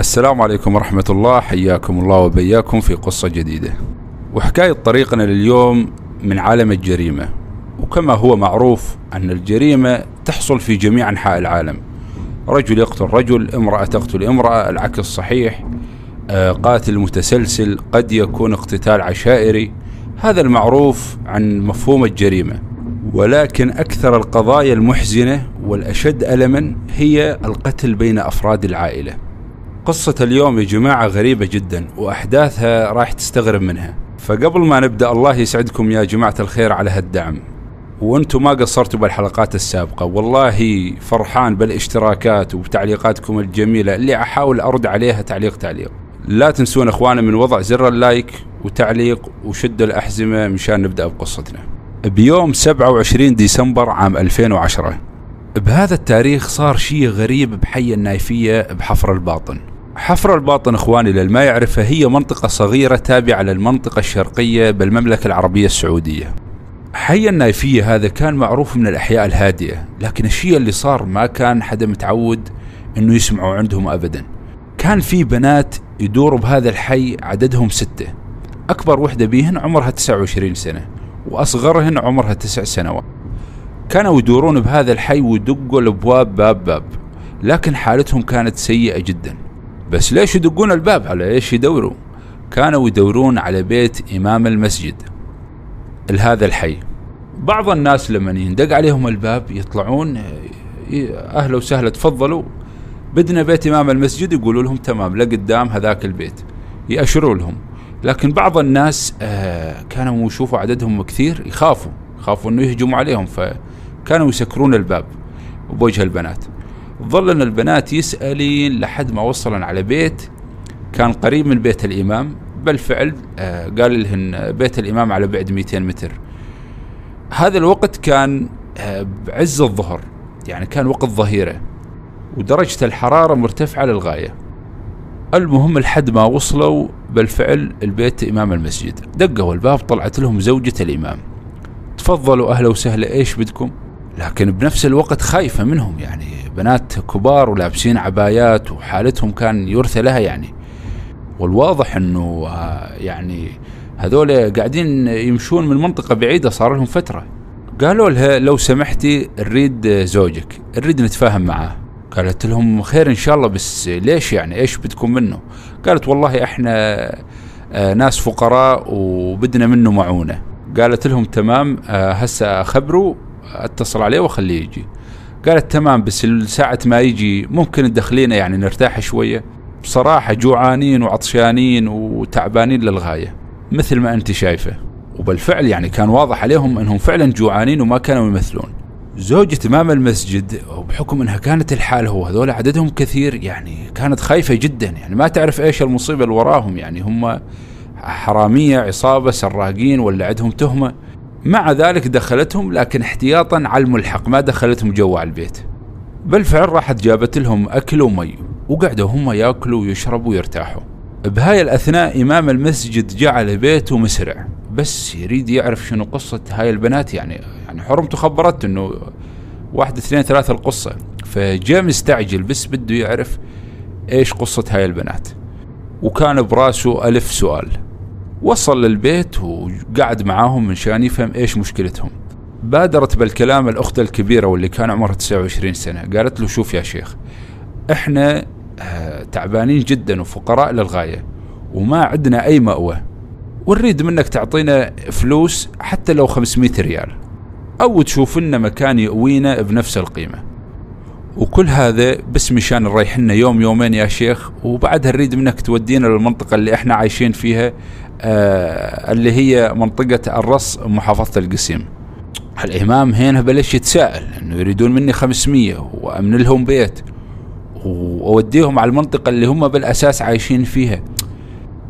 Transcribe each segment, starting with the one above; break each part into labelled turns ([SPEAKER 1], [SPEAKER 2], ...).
[SPEAKER 1] السلام عليكم ورحمة الله حياكم الله وبياكم في قصة جديدة. وحكاية طريقنا لليوم من عالم الجريمة. وكما هو معروف أن الجريمة تحصل في جميع أنحاء العالم. رجل يقتل رجل امرأة تقتل امرأة العكس صحيح. آه، قاتل متسلسل قد يكون اقتتال عشائري. هذا المعروف عن مفهوم الجريمة. ولكن أكثر القضايا المحزنة والأشد ألما هي القتل بين أفراد العائلة. قصة اليوم يا جماعة غريبة جدا وأحداثها راح تستغرب منها. فقبل ما نبدأ الله يسعدكم يا جماعة الخير على هالدعم. وأنتم ما قصرتوا بالحلقات السابقة. والله فرحان بالاشتراكات وبتعليقاتكم الجميلة اللي أحاول أرد عليها تعليق تعليق. لا تنسون اخوانا من وضع زر اللايك وتعليق وشدوا الأحزمة مشان نبدأ بقصتنا. بيوم 27 ديسمبر عام 2010 بهذا التاريخ صار شيء غريب بحي النايفية بحفر الباطن. حفر الباطن إخواني للما يعرفها هي منطقة صغيرة تابعة للمنطقة الشرقية بالمملكة العربية السعودية. حي النايفية هذا كان معروف من الأحياء الهادئة لكن الشيء اللي صار ما كان حدا متعود أنه يسمعوا عندهم أبدا. كان في بنات يدوروا بهذا الحي عددهم ستة. أكبر وحدة بيهن عمرها 29 سنة وأصغرهن عمرها تسع سنوات. كانوا يدورون بهذا الحي ويدقوا الأبواب باب باب لكن حالتهم كانت سيئة جدا. بس ليش يدقون الباب؟ على إيش يدوروا؟ كانوا يدورون على بيت إمام المسجد لهذا الحي. بعض الناس لما يندق عليهم الباب يطلعون أهلا وسهلا تفضلوا. بدنا بيت إمام المسجد يقولوا لهم تمام لقدام هذاك البيت. يأشروا لهم. لكن بعض الناس آه كانوا يشوفوا عددهم كثير يخافوا يخافوا إنه يهجموا عليهم فكانوا يسكرون الباب بوجه البنات. ظلن البنات يسألين لحد ما وصلن على بيت. كان قريب من بيت الإمام بالفعل آه قال لهن بيت الإمام على بعد 200 متر. هذا الوقت كان آه بعز الظهر يعني كان وقت ظهيرة ودرجة الحرارة مرتفعة للغاية. المهم لحد ما وصلوا بالفعل البيت إمام المسجد. دقوا الباب طلعت لهم زوجة الإمام. تفضلوا أهلا وسهلا إيش بدكم؟ لكن بنفس الوقت خايفة منهم يعني بنات كبار ولابسين عبايات وحالتهم كان يرثى لها يعني. والواضح إنه آه، يعني هذول قاعدين يمشون من منطقة بعيدة صار لهم فترة. قالوا لها لو سمحتي نريد زوجك نريد نتفاهم معاه. قالت لهم خير إن شاء الله بس ليش يعني؟ إيش بدكم منه؟ قالت والله إحنا آه، ناس فقراء وبدنا منه معونة. قالت لهم تمام آه، هسه اخبره اتصل عليه واخليه يجي. قالت تمام بس ساعة ما يجي ممكن تدخلينا يعني نرتاح شوية. بصراحة جوعانين وعطشانين وتعبانين للغاية مثل ما أنت شايفة. وبالفعل يعني كان واضح عليهم أنهم فعلا جوعانين وما كانوا يمثلون. زوجة إمام المسجد وبحكم أنها كانت الحال هو هذول عددهم كثير يعني كانت خايفة جدا. يعني ما تعرف إيش المصيبة اللي وراهم يعني هم حرامية عصابة سراقين ولا عندهم تهمة. مع ذلك دخلتهم لكن احتياطا على الملحق ما دخلتهم جوا البيت. بالفعل راحت جابت لهم أكل ومي وقعدوا هم ياكلوا ويشربوا ويرتاحوا. بهاي الأثناء إمام المسجد جعل بيته مسرع. بس يريد يعرف شنو قصة هاي البنات يعني يعني حرمته خبرت إنه واحد اثنين ثلاثة القصة. فجاء مستعجل بس بده يعرف إيش قصة هاي البنات. وكان براسه ألف سؤال. وصل للبيت وقعد معاهم مشان يفهم إيش مشكلتهم. بادرت بالكلام الأخت الكبيرة واللي كان عمرها 29 سنة. قالت له شوف يا شيخ إحنا آه تعبانين جدا وفقراء للغاية وما عندنا أي مأوى. ونريد منك تعطينا فلوس حتى لو 500 ريال. أو تشوف لنا مكان يأوينا بنفس القيمة. وكل هذا بس مشان نريحنا يوم يومين يا شيخ وبعدها نريد منك تودينا للمنطقة اللي إحنا عايشين فيها آه اللي هي منطقة الرص محافظة القسيم. الإمام هنا بلش يتساءل إنه يريدون مني 500 وأمن لهم بيت وأوديهم على المنطقة اللي هم بالأساس عايشين فيها.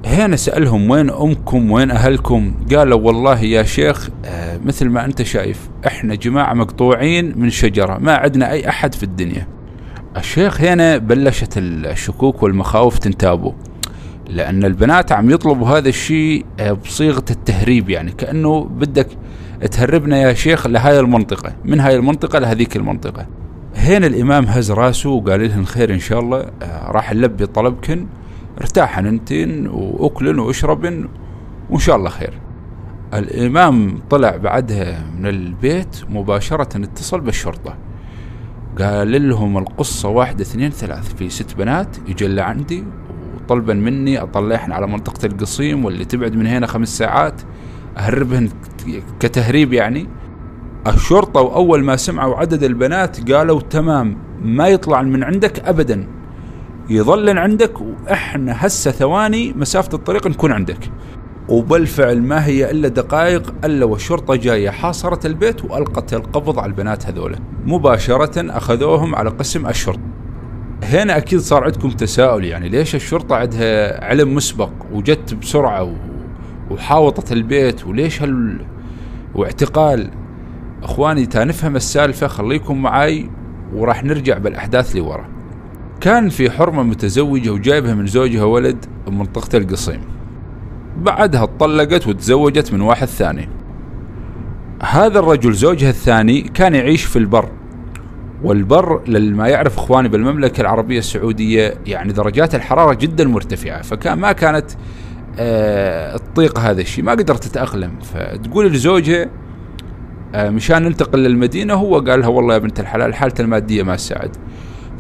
[SPEAKER 1] هنا سألهم وين أمكم وين أهلكم؟ قالوا والله يا شيخ آه مثل ما أنت شايف إحنا جماعة مقطوعين من شجرة ما عندنا أي أحد في الدنيا. الشيخ هنا بلشت الشكوك والمخاوف تنتابه لأن البنات عم يطلبوا هذا الشيء آه، بصيغة التهريب يعني كأنه بدك تهربنا يا شيخ لهاي المنطقة من هاي المنطقة لهذيك المنطقة. هنا الإمام هز راسه وقال لهن خير إن شاء الله آه، راح نلبي طلبكن. ارتاحن انتن وأكلن واشربن وإن شاء الله خير. الإمام طلع بعدها من البيت مباشرة اتصل بالشرطة. قال لهم القصة واحد اثنين ثلاث في ست بنات يجل عندي وطلبا مني اطلعهن على منطقة القصيم واللي تبعد من هنا خمس ساعات أهربهن كتهريب يعني. الشرطة وأول ما سمعوا عدد البنات قالوا تمام ما يطلع من عندك أبدا. يظلن عندك وإحنا هسه ثواني مسافة الطريق نكون عندك. وبالفعل ما هي إلا دقائق إلا والشرطة جاية. حاصرت البيت وألقت القبض على البنات هذولا مباشرة أخذوهم على قسم الشرطة. هنا أكيد صار عندكم تساؤل يعني ليش الشرطة عندها علم مسبق وجت بسرعة وحاوطت البيت؟ وليش هال واعتقال؟ أخواني تا نفهم السالفة خليكم معاي وراح نرجع بالأحداث لورا كان في حرمة متزوجة وجايبها من زوجها ولد بمنطقة القصيم. بعدها اتطلقت وتزوجت من واحد ثاني. هذا الرجل زوجها الثاني كان يعيش في البر والبر لما يعرف اخواني بالمملكة العربية السعودية يعني درجات الحرارة جدا مرتفعة فكان ما كانت أه تطيق هذا الشيء ما قدرت تتأقلم. فتقول لزوجها أه مشان ننتقل للمدينة هو قال لها والله يا بنت الحلال حالته المادية ما تساعد.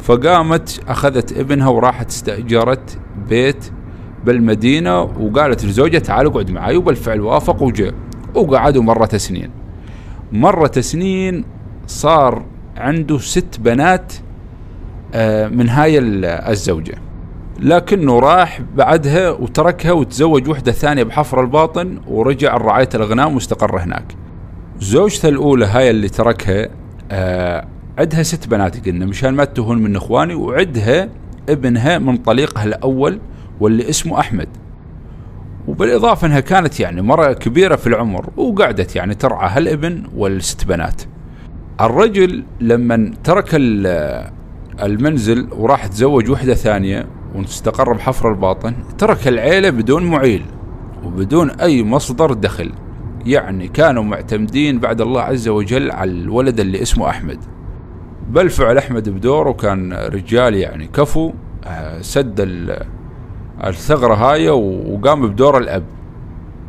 [SPEAKER 1] فقامت أخذت ابنها وراحت استأجرت بيت بالمدينة وقالت لزوجها تعال اقعد معي وبالفعل وافق وجاء وقعدوا مرة سنين مرة سنين صار عنده ست بنات آه، من هاي الزوجة. لكنه راح بعدها وتركها وتزوج وحدة ثانية بحفر الباطن ورجع رعاية الأغنام واستقر هناك. زوجته الأولى هاي اللي تركها آه، عدها ست بنات قلنا مشان ما تهون من إخواني وعدها ابنها من طليقها الأول واللي اسمه أحمد. وبالإضافة إنها كانت يعني مرة كبيرة في العمر وقعدت يعني ترعى هالابن والست بنات. الرجل لما ترك المنزل وراح تزوج وحدة ثانية واستقر بحفر الباطن ترك العيلة بدون معيل وبدون أي مصدر دخل. يعني كانوا معتمدين بعد الله عز وجل على الولد اللي اسمه أحمد. بالفعل أحمد بدوره كان رجال يعني كفو آه، سد الثغرة هاي وقام بدور الأب.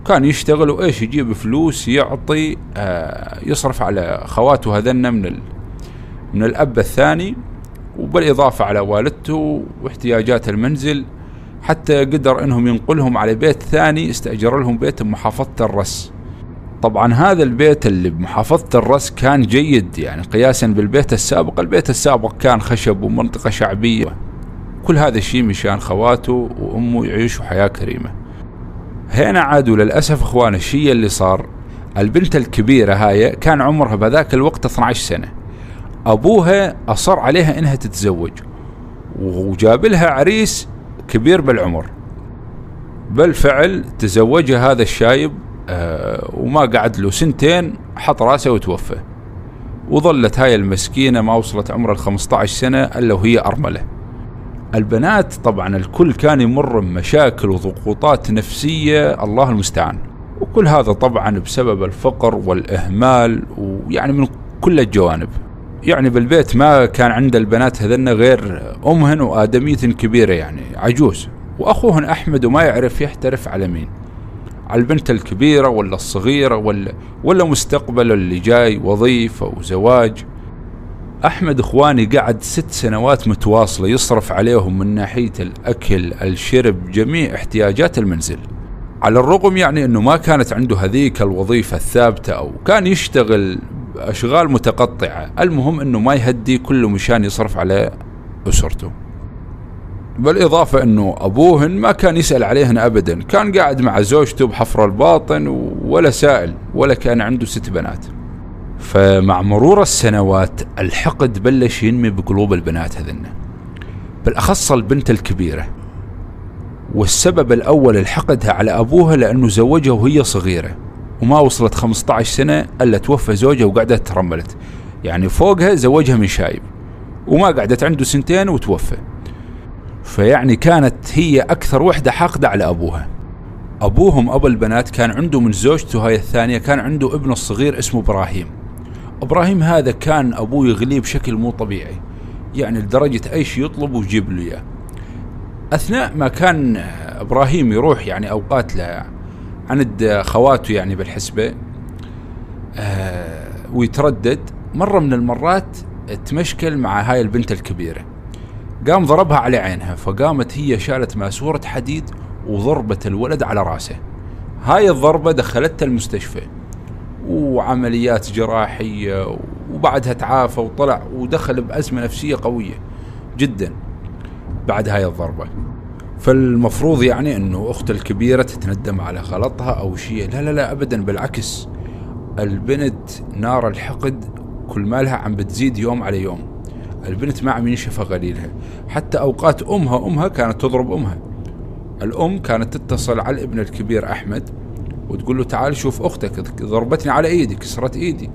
[SPEAKER 1] كان يشتغل وإيش يجيب فلوس يعطي آه، يصرف على خواته هذن من من الأب الثاني وبالإضافة على والدته واحتياجات المنزل حتى قدر إنهم ينقلهم على بيت ثاني استأجر لهم بيت بمحافظة الرس. طبعا هذا البيت اللي بمحافظة الرس كان جيد يعني قياسا بالبيت السابق البيت السابق كان خشب ومنطقة شعبية. كل هذا الشيء مشان خواته وأمه يعيشوا حياة كريمة. هنا عادوا للأسف إخوان الشيء اللي صار البنت الكبيرة هاي كان عمرها بذاك الوقت 12 سنة. أبوها أصر عليها إنها تتزوج وجاب لها عريس كبير بالعمر. بالفعل تزوجها هذا الشايب آه وما قعد له سنتين حط راسه وتوفى. وظلت هاي المسكينة ما وصلت عمرها ال 15 سنة إلا وهي أرملة. البنات طبعا الكل كان يمر بمشاكل وضغوطات نفسية الله المستعان. وكل هذا طبعا بسبب الفقر والإهمال ويعني من كل الجوانب. يعني بالبيت ما كان عند البنات هذن غير أمهن وآدمية كبيرة يعني عجوز. وأخوهن أحمد وما يعرف يحترف على مين. على البنت الكبيرة ولا الصغيرة ولا ولا مستقبله اللي جاي وظيفة وزواج. أحمد إخواني قعد ست سنوات متواصلة يصرف عليهم من ناحية الأكل الشرب جميع احتياجات المنزل. على الرغم يعني أنه ما كانت عنده هذيك الوظيفة الثابتة أو كان يشتغل أشغال متقطعة المهم أنه ما يهدي كله مشان يصرف على أسرته. بالإضافة أنه أبوهن ما كان يسأل عليهن أبدا. كان قاعد مع زوجته بحفر الباطن ولا سائل ولا كان عنده ست بنات. فمع مرور السنوات الحقد بلش ينمي بقلوب البنات هذن. بالأخص البنت الكبيرة. والسبب الأول الحقدها على أبوها لأنه زوجها وهي صغيرة. وما وصلت 15 سنة إلا توفى زوجها وقعدت ترملت. يعني فوقها زوجها من شايب وما قعدت عنده سنتين وتوفى. فيعني كانت هي أكثر وحدة حاقدة على أبوها. أبوهم أبو البنات كان عنده من زوجته هاي الثانية كان عنده ابنه الصغير اسمه إبراهيم. إبراهيم هذا كان أبوه يغليه بشكل مو طبيعي يعني لدرجة أي شيء يطلب ويجيب له إياه. أثناء ما كان إبراهيم يروح يعني أوقات له عند خواته يعني بالحسبة آه ويتردد مرة من المرات تمشكل مع هاي البنت الكبيرة. قام ضربها على عينها فقامت هي شالت ماسورة حديد وضربت الولد على رأسه. هاي الضربة دخلته المستشفى. وعمليات جراحية وبعدها تعافى وطلع ودخل بأزمة نفسية قوية جدا بعد هاي الضربة. فالمفروض يعني إنه اخته الكبيرة تتندم على غلطها أو شيء. لا لا لا ابدا بالعكس. البنت نار الحقد كل مالها عم بتزيد يوم على يوم. البنت ما عم ينشفها غليلها؟ حتى أوقات أمها أمها كانت تضرب أمها. الأم كانت تتصل على الابن الكبير أحمد وتقول له تعال شوف أختك ضربتني على إيدي كسرت إيدي.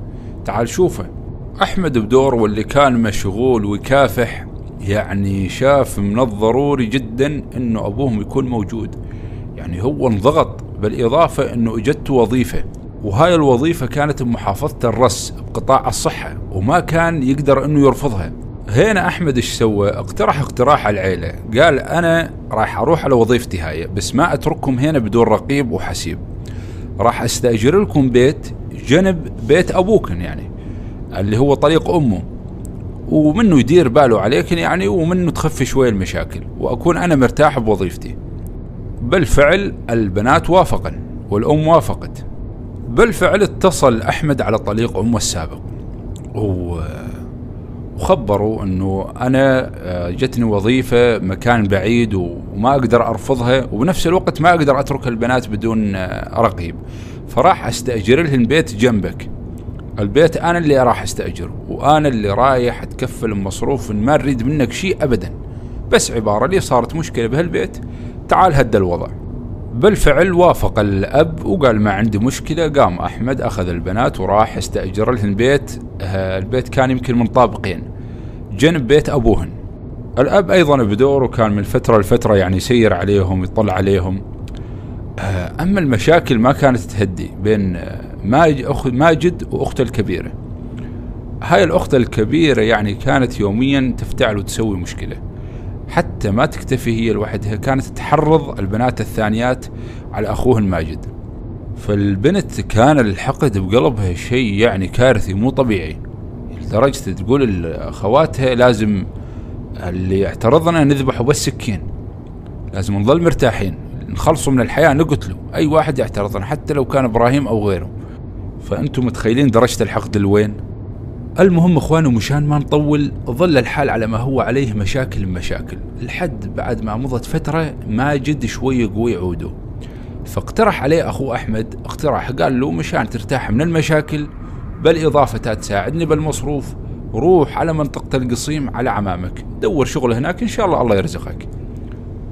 [SPEAKER 1] تعال شوفه. أحمد بدور واللي كان مشغول ويكافح يعني شاف من الضروري جدا إنه أبوهم يكون موجود. يعني هو انضغط بالإضافة إنه اجته وظيفة. وهاي الوظيفة كانت بمحافظة الرس بقطاع الصحة وما كان يقدر إنه يرفضها. هنا أحمد إيش سوى؟ اقترح اقتراح على العيلة. قال أنا راح أروح على وظيفتي هاي بس ما أترككم هنا بدون رقيب وحسيب. راح أستأجر لكم بيت جنب بيت ابوكم يعني اللي هو طريق أمه. ومنه يدير باله عليكن يعني ومنه تخفي شوي المشاكل. وأكون أنا مرتاح بوظيفتي. بالفعل البنات وافقن والأم وافقت. بالفعل اتصل أحمد على طريق أمه السابق. و وخبروا إنه أنا آه، جتني وظيفة مكان بعيد وما أقدر أرفضها وبنفس الوقت ما أقدر أترك البنات بدون آه، رقيب. فراح أستأجر لهم بيت جنبك. البيت أنا اللي راح أستأجره وأنا اللي رايح أتكفل بمصروف ما نريد منك شيء ابدا. بس عبارة لي صارت مشكلة بهالبيت. تعال هدى الوضع. بالفعل وافق الأب وقال ما عندي مشكلة. قام أحمد أخذ البنات وراح أستأجر لهن بيت. آه، البيت كان يمكن من طابقين. جنب بيت أبوهن. الأب أيضا بدوره كان من فترة لفترة يعني يسير عليهم يطلع عليهم. آه، أما المشاكل ما كانت تهدي بين آه، ماجد وأخته الكبيرة. هاي الأخت الكبيرة يعني كانت يوميا تفتعل وتسوي مشكلة. حتى ما تكتفي هي لوحدها كانت تحرض البنات الثانيات على أخوهن ماجد. فالبنت كان الحقد بقلبها شيء يعني كارثي مو طبيعي. لدرجة تقول أخواتها لازم اللي يعترضنا نذبحه بس سكين لازم نظل مرتاحين. نخلصوا من الحياة نقتله أي واحد يعترضنا حتى لو كان إبراهيم أو غيره. فأنتم متخيلين درجة الحقد لوين؟ المهم إخواني مشان ما نطول ظل الحال على ما هو عليه مشاكل مشاكل. لحد بعد ما مضت فترة ماجد شوي قوي عوده فاقترح عليه اخوه أحمد اقتراح قال له مشان ترتاح من المشاكل بالاضافة تساعدني بالمصروف روح على منطقة القصيم على عمامك. دور شغل هناك إن شاء الله الله يرزقك.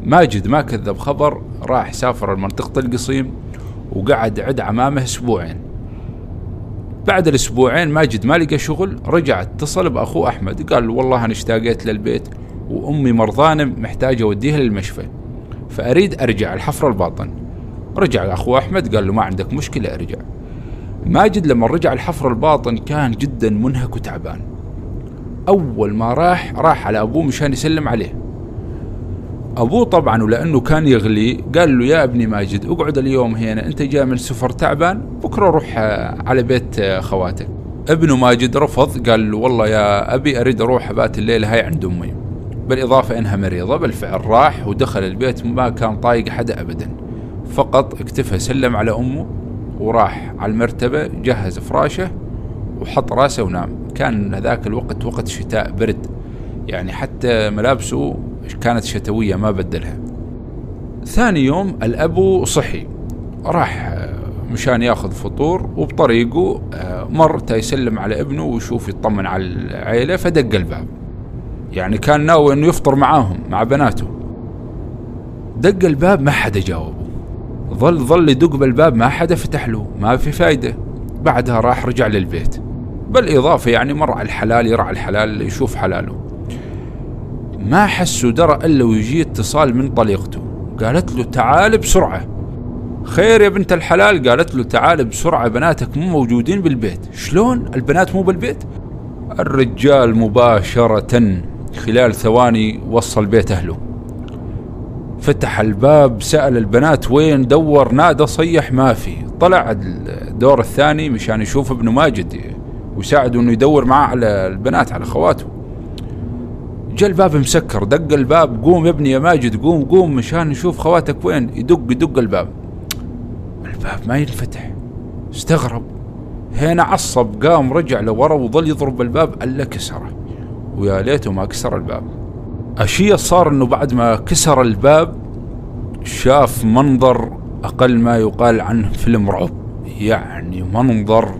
[SPEAKER 1] ماجد ما كذب خبر راح سافر لمنطقة القصيم وقعد عد عمامه أسبوعين. بعد الأسبوعين ماجد ما لقى شغل رجع اتصل باخوه أحمد قال له والله أنا اشتاقيت للبيت وأمي مرضانة محتاجة أوديها للمشفى فأريد أرجع الحفر الباطن. رجع اخوه أحمد قال له ما عندك مشكلة أرجع. ماجد لما رجع الحفر الباطن كان جدا منهك وتعبان. أول ما راح راح على أبوه مشان يسلم عليه. أبوه طبعا ولأنه كان يغلي قال له يا ابني ماجد اقعد اليوم هنا أنت جاي من سفر تعبان بكرة روح على بيت خواتك. ابنه ماجد رفض قال له والله يا أبي أريد أروح أبات الليلة هاي عند أمي. بالإضافة إنها مريضة بالفعل راح ودخل البيت ما كان طايق حدا ابدا. فقط اكتفى سلم على أمه. وراح على المرتبة جهز فراشه وحط راسه ونام. كان هذاك الوقت وقت شتاء برد. يعني حتى ملابسه كانت شتوية ما بدلها. ثاني يوم الأبو صحي. راح آه، مشان ياخذ فطور وبطريقه آه، مر يسلم على ابنه ويشوف يطمن على العيلة فدق الباب. يعني كان ناوي إنه يفطر معاهم مع بناته. دق الباب ما حدا جاوبه ظل ظل يدق بالباب ما حدا فتح له ما في فايدة. بعدها راح رجع للبيت. بالإضافة يعني مر على الحلال يرعى الحلال يشوف حلاله. ما حس ودرى إلا ويجي اتصال من طليقته. قالت له تعال بسرعة. خير يا بنت الحلال قالت له تعال بسرعة بناتك مو موجودين بالبيت. شلون؟ البنات مو بالبيت؟ الرجال مباشرة خلال ثواني وصل بيت أهله. فتح الباب سأل البنات وين دور نادى صيح ما في. طلع الدور الثاني مشان يشوف ابنه ماجد ويساعده إنه يدور معاه على البنات على أخواته. جاء الباب مسكر دق الباب قوم يا ابني يا ماجد قوم قوم مشان نشوف خواتك وين. يدق يدق الباب. الباب ما ينفتح. استغرب. هنا عصب قام رجع لورا وظل يضرب بالباب ألا كسره. ويا ليته ما كسر الباب. الشيء صار إنه بعد ما كسر الباب شاف منظر أقل ما يقال عنه فيلم رعب. يعني منظر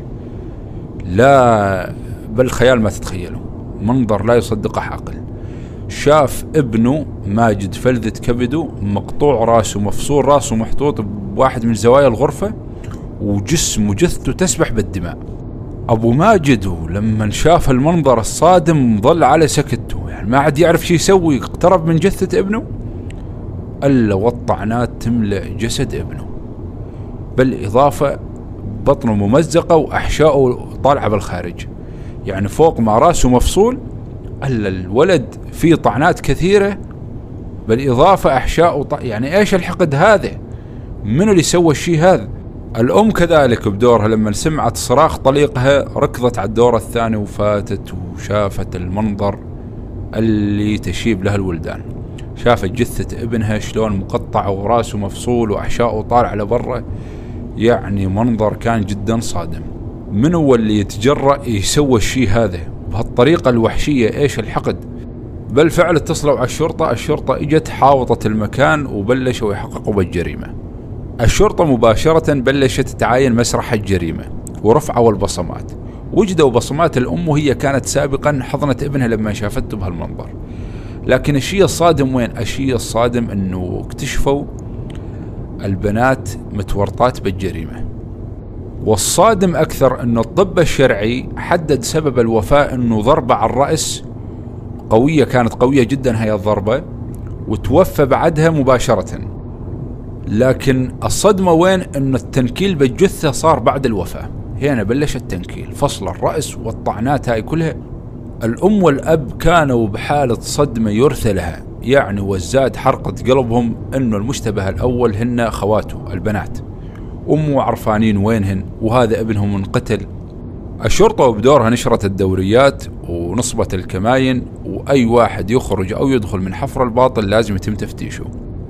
[SPEAKER 1] لا بالخيال ما تتخيله. منظر لا يصدقه عقل شاف ابنه ماجد فلذة كبده مقطوع راسه مفصول راسه محطوط بواحد من زوايا الغرفة وجسمه جثته تسبح بالدماء. أبو ماجد لما شاف المنظر الصادم ظل على سكته. يعني ما عاد يعرف شو يسوي اقترب من جثة ابنه. ألا والطعنات تملأ جسد ابنه. بالاضافة بطنه ممزقة واحشائه طالعة بالخارج. يعني فوق ما راسه مفصول. ألا الولد فيه طعنات كثيرة. بالاضافة احشائه. يعني إيش الحقد هذا؟ منو اللي سوى الشيء هذا؟ الأم كذلك بدورها لما سمعت صراخ طليقها ركضت على الدور الثاني وفاتت وشافت المنظر اللي تشيب له الولدان. شافت جثة ابنها شلون مقطع وراسه مفصول وأحشائه طالع لبرا يعني منظر كان جدا صادم. من هو اللي يتجرأ يسوي الشيء هذا؟ بهالطريقة الوحشية إيش الحقد؟ بالفعل اتصلوا على الشرطة. الشرطة إجت حاوطت المكان وبلشوا يحققوا بالجريمة. الشرطة مباشرة بلشت تعاين مسرح الجريمة ورفعوا البصمات وجدوا بصمات الأم وهي كانت سابقا حضنت ابنها لما شافته بهالمنظر. لكن الشيء الصادم وين؟ الشيء الصادم إنه اكتشفوا البنات متورطات بالجريمة. والصادم أكثر أن الطب الشرعي حدد سبب الوفاة أنه ضربة على الرأس قوية كانت قوية جدا هي الضربة وتوفى بعدها مباشرة. لكن الصدمة وين؟ أن التنكيل بالجثة صار بعد الوفاة. هنا بلش التنكيل. فصل الرأس والطعنات هاي كلها. الأم والأب كانوا بحالة صدمة يرثى لها. يعني وزاد حرقة قلبهم أنه المشتبه الأول هن خواته البنات. أمه عرفانين وينهن وهذا ابنهم انقتل. الشرطة بدورها نشرت الدوريات ونصبت الكماين. وأي واحد يخرج أو يدخل من حفر الباطل لازم يتم تفتيشه.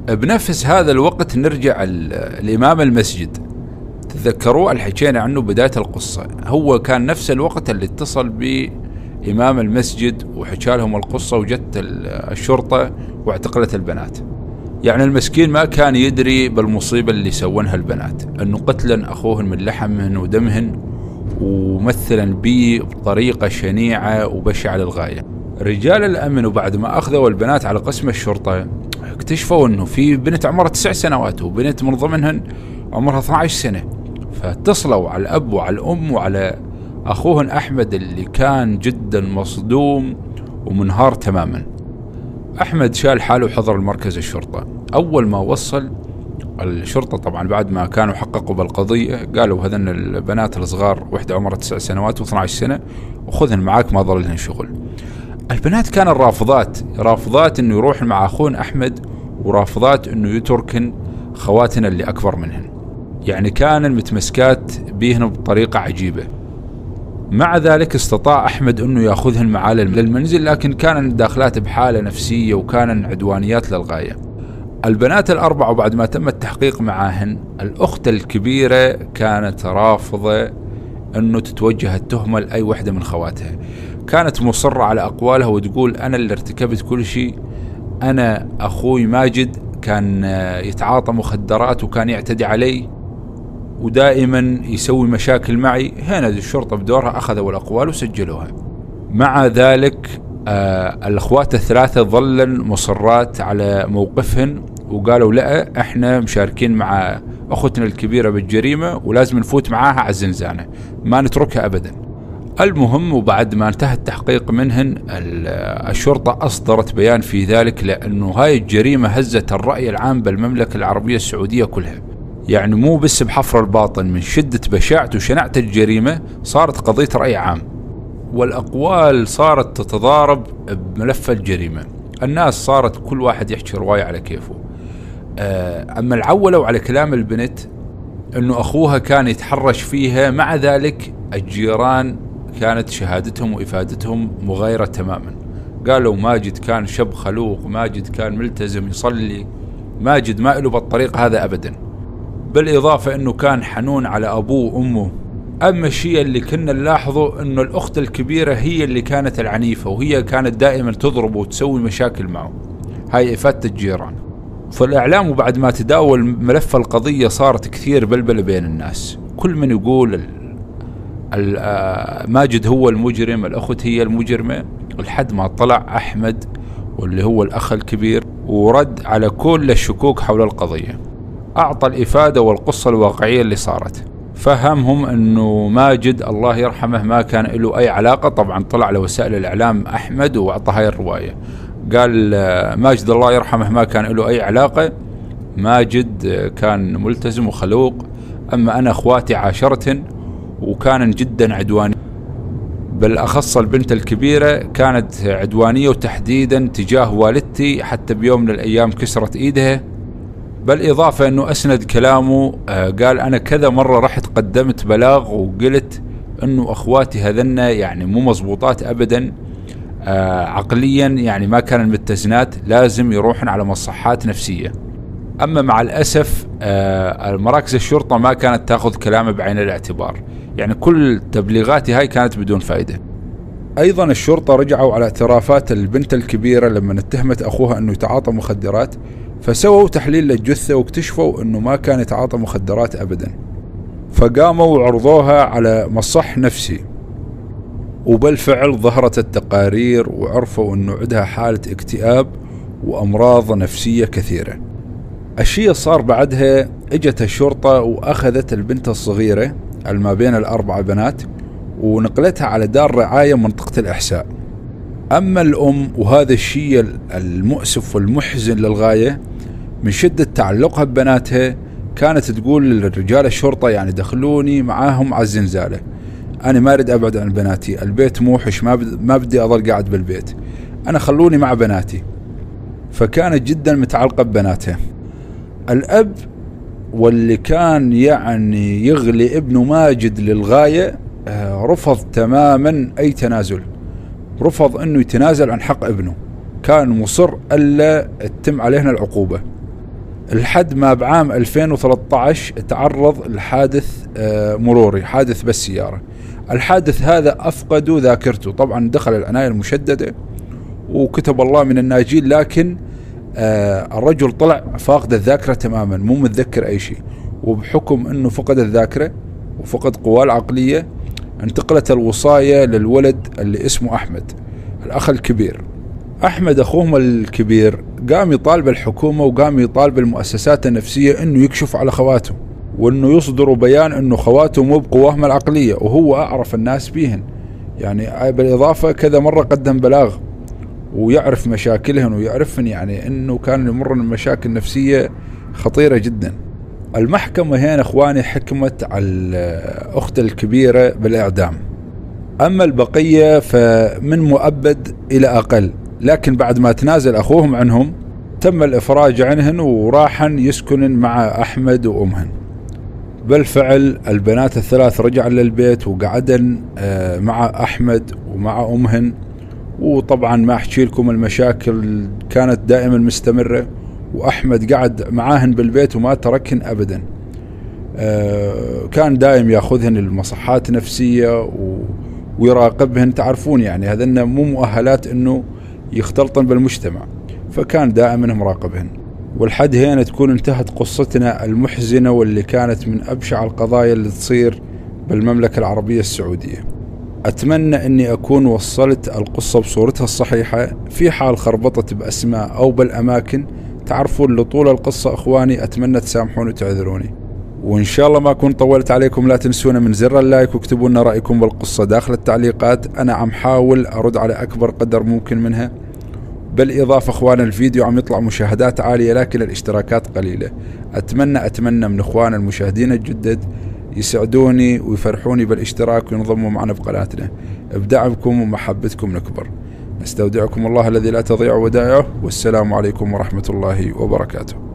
[SPEAKER 1] بنفس هذا الوقت نرجع الإمام المسجد. تذكروا الحكينا عنه بداية القصة. هو كان نفس الوقت اللي اتصل بإمام المسجد وحكى لهم القصة وجت الشرطة واعتقلت البنات. يعني المسكين ما كان يدري بالمصيبة اللي سوونها البنات. أنه قتلا أخوهن من لحمهن ودمهن ومثلا به بطريقة شنيعة وبشعة للغاية. رجال الأمن وبعد ما أخذوا البنات على قسم الشرطة اكتشفوا انه في بنت عمرها تسع سنوات وبنت من ضمنهن عمرها 12 سنة. فاتصلوا على الأب وعلى الأم وعلى أخوهن أحمد اللي كان جدا مصدوم ومنهار تماما. أحمد شال حاله وحضر المركز الشرطة. أول ما وصل الشرطة طبعا بعد ما كانوا حققوا بالقضية قالوا هذن البنات الصغار وحدة عمرها تسع سنوات و12 سنة وخذهن معاك ما ضل لهن شغل. البنات كانوا رافضات رافضات إنه يروح مع اخوهن أحمد ورافضات إنه يتركن خواتنا اللي أكبر منهن. يعني كان متمسكات بيهن بطريقة عجيبة. مع ذلك استطاع أحمد أنه يأخذهن معاه للمنزل لكن كان الداخلات بحالة نفسية وكان عدوانيات للغاية. البنات الأربع وبعد ما تم التحقيق معهن الأخت الكبيرة كانت رافضة أنه تتوجه التهمة لأي وحدة من خواتها. كانت مصرة على أقوالها وتقول أنا اللي ارتكبت كل شيء أنا أخوي ماجد كان يتعاطى مخدرات وكان يعتدي علي ودائما يسوي مشاكل معي. هنا الشرطة بدورها أخذوا الأقوال وسجلوها. مع ذلك آه الأخوات الثلاثة ظلن مصرات على موقفهن وقالوا لا إحنا مشاركين مع أختنا الكبيرة بالجريمة ولازم نفوت معاها على الزنزانة ما نتركها ابدا. المهم وبعد ما انتهى التحقيق منهن الشرطة أصدرت بيان في ذلك لأنه هاي الجريمة هزت الرأي العام بالمملكة العربية السعودية كلها. يعني مو بس بحفر الباطن من شدة بشاعة وشناعة الجريمة صارت قضية رأي عام. والأقوال صارت تتضارب بملف الجريمة. الناس صارت كل واحد يحكي رواية على كيفه. آه، أما العولوا على كلام البنت أنه أخوها كان يتحرش فيها مع ذلك الجيران كانت شهادتهم وإفادتهم مغايرة تماما. قالوا ماجد كان شب خلوق ماجد كان ملتزم يصلي ماجد ما له بالطريق هذا أبدا. بالإضافة أنه كان حنون على أبوه وأمه. أما الشيء اللي كنا نلاحظه أنه الأخت الكبيرة هي اللي كانت العنيفة وهي كانت دائما تضربه وتسوي مشاكل معه. هاي إفادة الجيران. فالإعلام بعد ما تداول ملف القضية صارت كثير بلبلة بين الناس. كل من يقول آه، ماجد هو المجرم الأخت هي المجرمة لحد ما طلع أحمد واللي هو الأخ الكبير ورد على كل الشكوك حول القضية. أعطى الإفادة والقصة الواقعية اللي صارت. فهمهم أنه ماجد الله يرحمه ما كان له أي علاقة. طبعا طلع لوسائل الإعلام أحمد وأعطى هاي الرواية. قال ماجد الله يرحمه ما كان له أي علاقة ماجد كان ملتزم وخلوق أما أنا أخواتي عاشرتن وكان جدا عدواني. بالأخص البنت الكبيرة كانت عدوانية وتحديدا تجاه والدتي حتى بيوم من الأيام كسرت إيدها. بالإضافة أنه أسند كلامه آه، قال أنا كذا مرة رحت قدمت بلاغ وقلت أنه أخواتي هذن يعني مو مزبوطات أبدا آه، عقليا يعني ما كان المتزنات لازم يروحن على مصحات نفسية. أما مع الأسف آه، مراكز الشرطة ما كانت تأخذ كلامه بعين الاعتبار. يعني كل تبليغاتي هاي كانت بدون فائدة أيضا الشرطة رجعوا على اعترافات البنت الكبيرة لما اتهمت أخوها أنه يتعاطى مخدرات فسووا تحليل للجثة واكتشفوا أنه ما كان يتعاطى مخدرات أبدا. فقاموا وعرضوها على مصح نفسي. وبالفعل ظهرت التقارير وعرفوا أنه عندها حالة اكتئاب وأمراض نفسية كثيرة. الشيء صار بعدها إجت الشرطة وأخذت البنت الصغيرة الما بين الأربع بنات ونقلتها على دار رعاية منطقة الأحساء. أما الأم وهذا الشيء المؤسف والمحزن للغاية من شدة تعلقها ببناتها كانت تقول للرجال الشرطة يعني دخلوني معاهم على الزنزالة أنا ما أريد أبعد عن بناتي البيت موحش ما, ما بدي أظل قاعد بالبيت. أنا خلوني مع بناتي. فكانت جدا متعلقة ببناتها. الأب واللي كان يعني يغلي ابنه ماجد للغاية آه، رفض تماما أي تنازل. رفض أنه يتنازل عن حق ابنه. كان مصر ألا تتم علينا العقوبة. لحد ما بعام 2013 تعرض لحادث آه، مروري حادث بالسيارة. الحادث هذا أفقدوا ذاكرته. طبعا دخل العناية المشددة وكتب الله من الناجين لكن آه الرجل طلع فاقد الذاكرة تماما مو متذكر أي شيء. وبحكم أنه فقد الذاكرة وفقد قواه العقلية انتقلت الوصاية للولد اللي اسمه أحمد الأخ الكبير. أحمد أخوهم الكبير قام يطالب الحكومة وقام يطالب المؤسسات النفسية أنه يكشف على خواته وأنه يصدروا بيان أنه خواته مو بقواهم العقلية وهو أعرف الناس بيهن يعني بالإضافة كذا مرة قدم بلاغ ويعرف مشاكلهن ويعرفن يعني إنه كان يمر من مشاكل نفسية خطيرة جدا. المحكمة هنا إخواني حكمت على الأخت الكبيرة بالإعدام. أما البقية فمن مؤبد إلى أقل، لكن بعد ما تنازل أخوهم عنهم تم الإفراج عنهن وراحن يسكنن مع أحمد وأمهن. بالفعل البنات الثلاث رجعن للبيت وقعدن آه، مع أحمد ومع أمهن. وطبعا ما أحكي لكم المشاكل كانت دائما مستمرة وأحمد قعد معاهن بالبيت وما تركهن ابدا. آه، كان دائم يأخذهن المصحات نفسيه ويراقبهن تعرفون يعني هذن مو مؤهلات إنه يختلطن بالمجتمع. فكان دائما مراقبهن. والحد هنا تكون انتهت قصتنا المحزنة واللي كانت من أبشع القضايا اللي تصير بالمملكة العربية السعودية. أتمنى أني أكون وصلت القصة بصورتها الصحيحة في حال خربطت بأسماء أو بالأماكن تعرفون لطول القصة أخواني أتمنى تسامحوني وتعذروني. وإن شاء الله ما أكون طولت عليكم لا تنسونا من زر اللايك واكتبوا لنا رأيكم بالقصة داخل التعليقات. أنا عم حاول أرد على أكبر قدر ممكن منها. بالإضافة أخوان الفيديو عم يطلع مشاهدات عالية لكن الاشتراكات قليلة. أتمنى أتمنى من أخوان المشاهدين الجدد يسعدوني ويفرحوني بالاشتراك وينضموا معنا بقناتنا. بدعمكم ومحبتكم نكبر. نستودعكم الله الذي لا تضيع ودائعه. والسلام عليكم ورحمة الله وبركاته.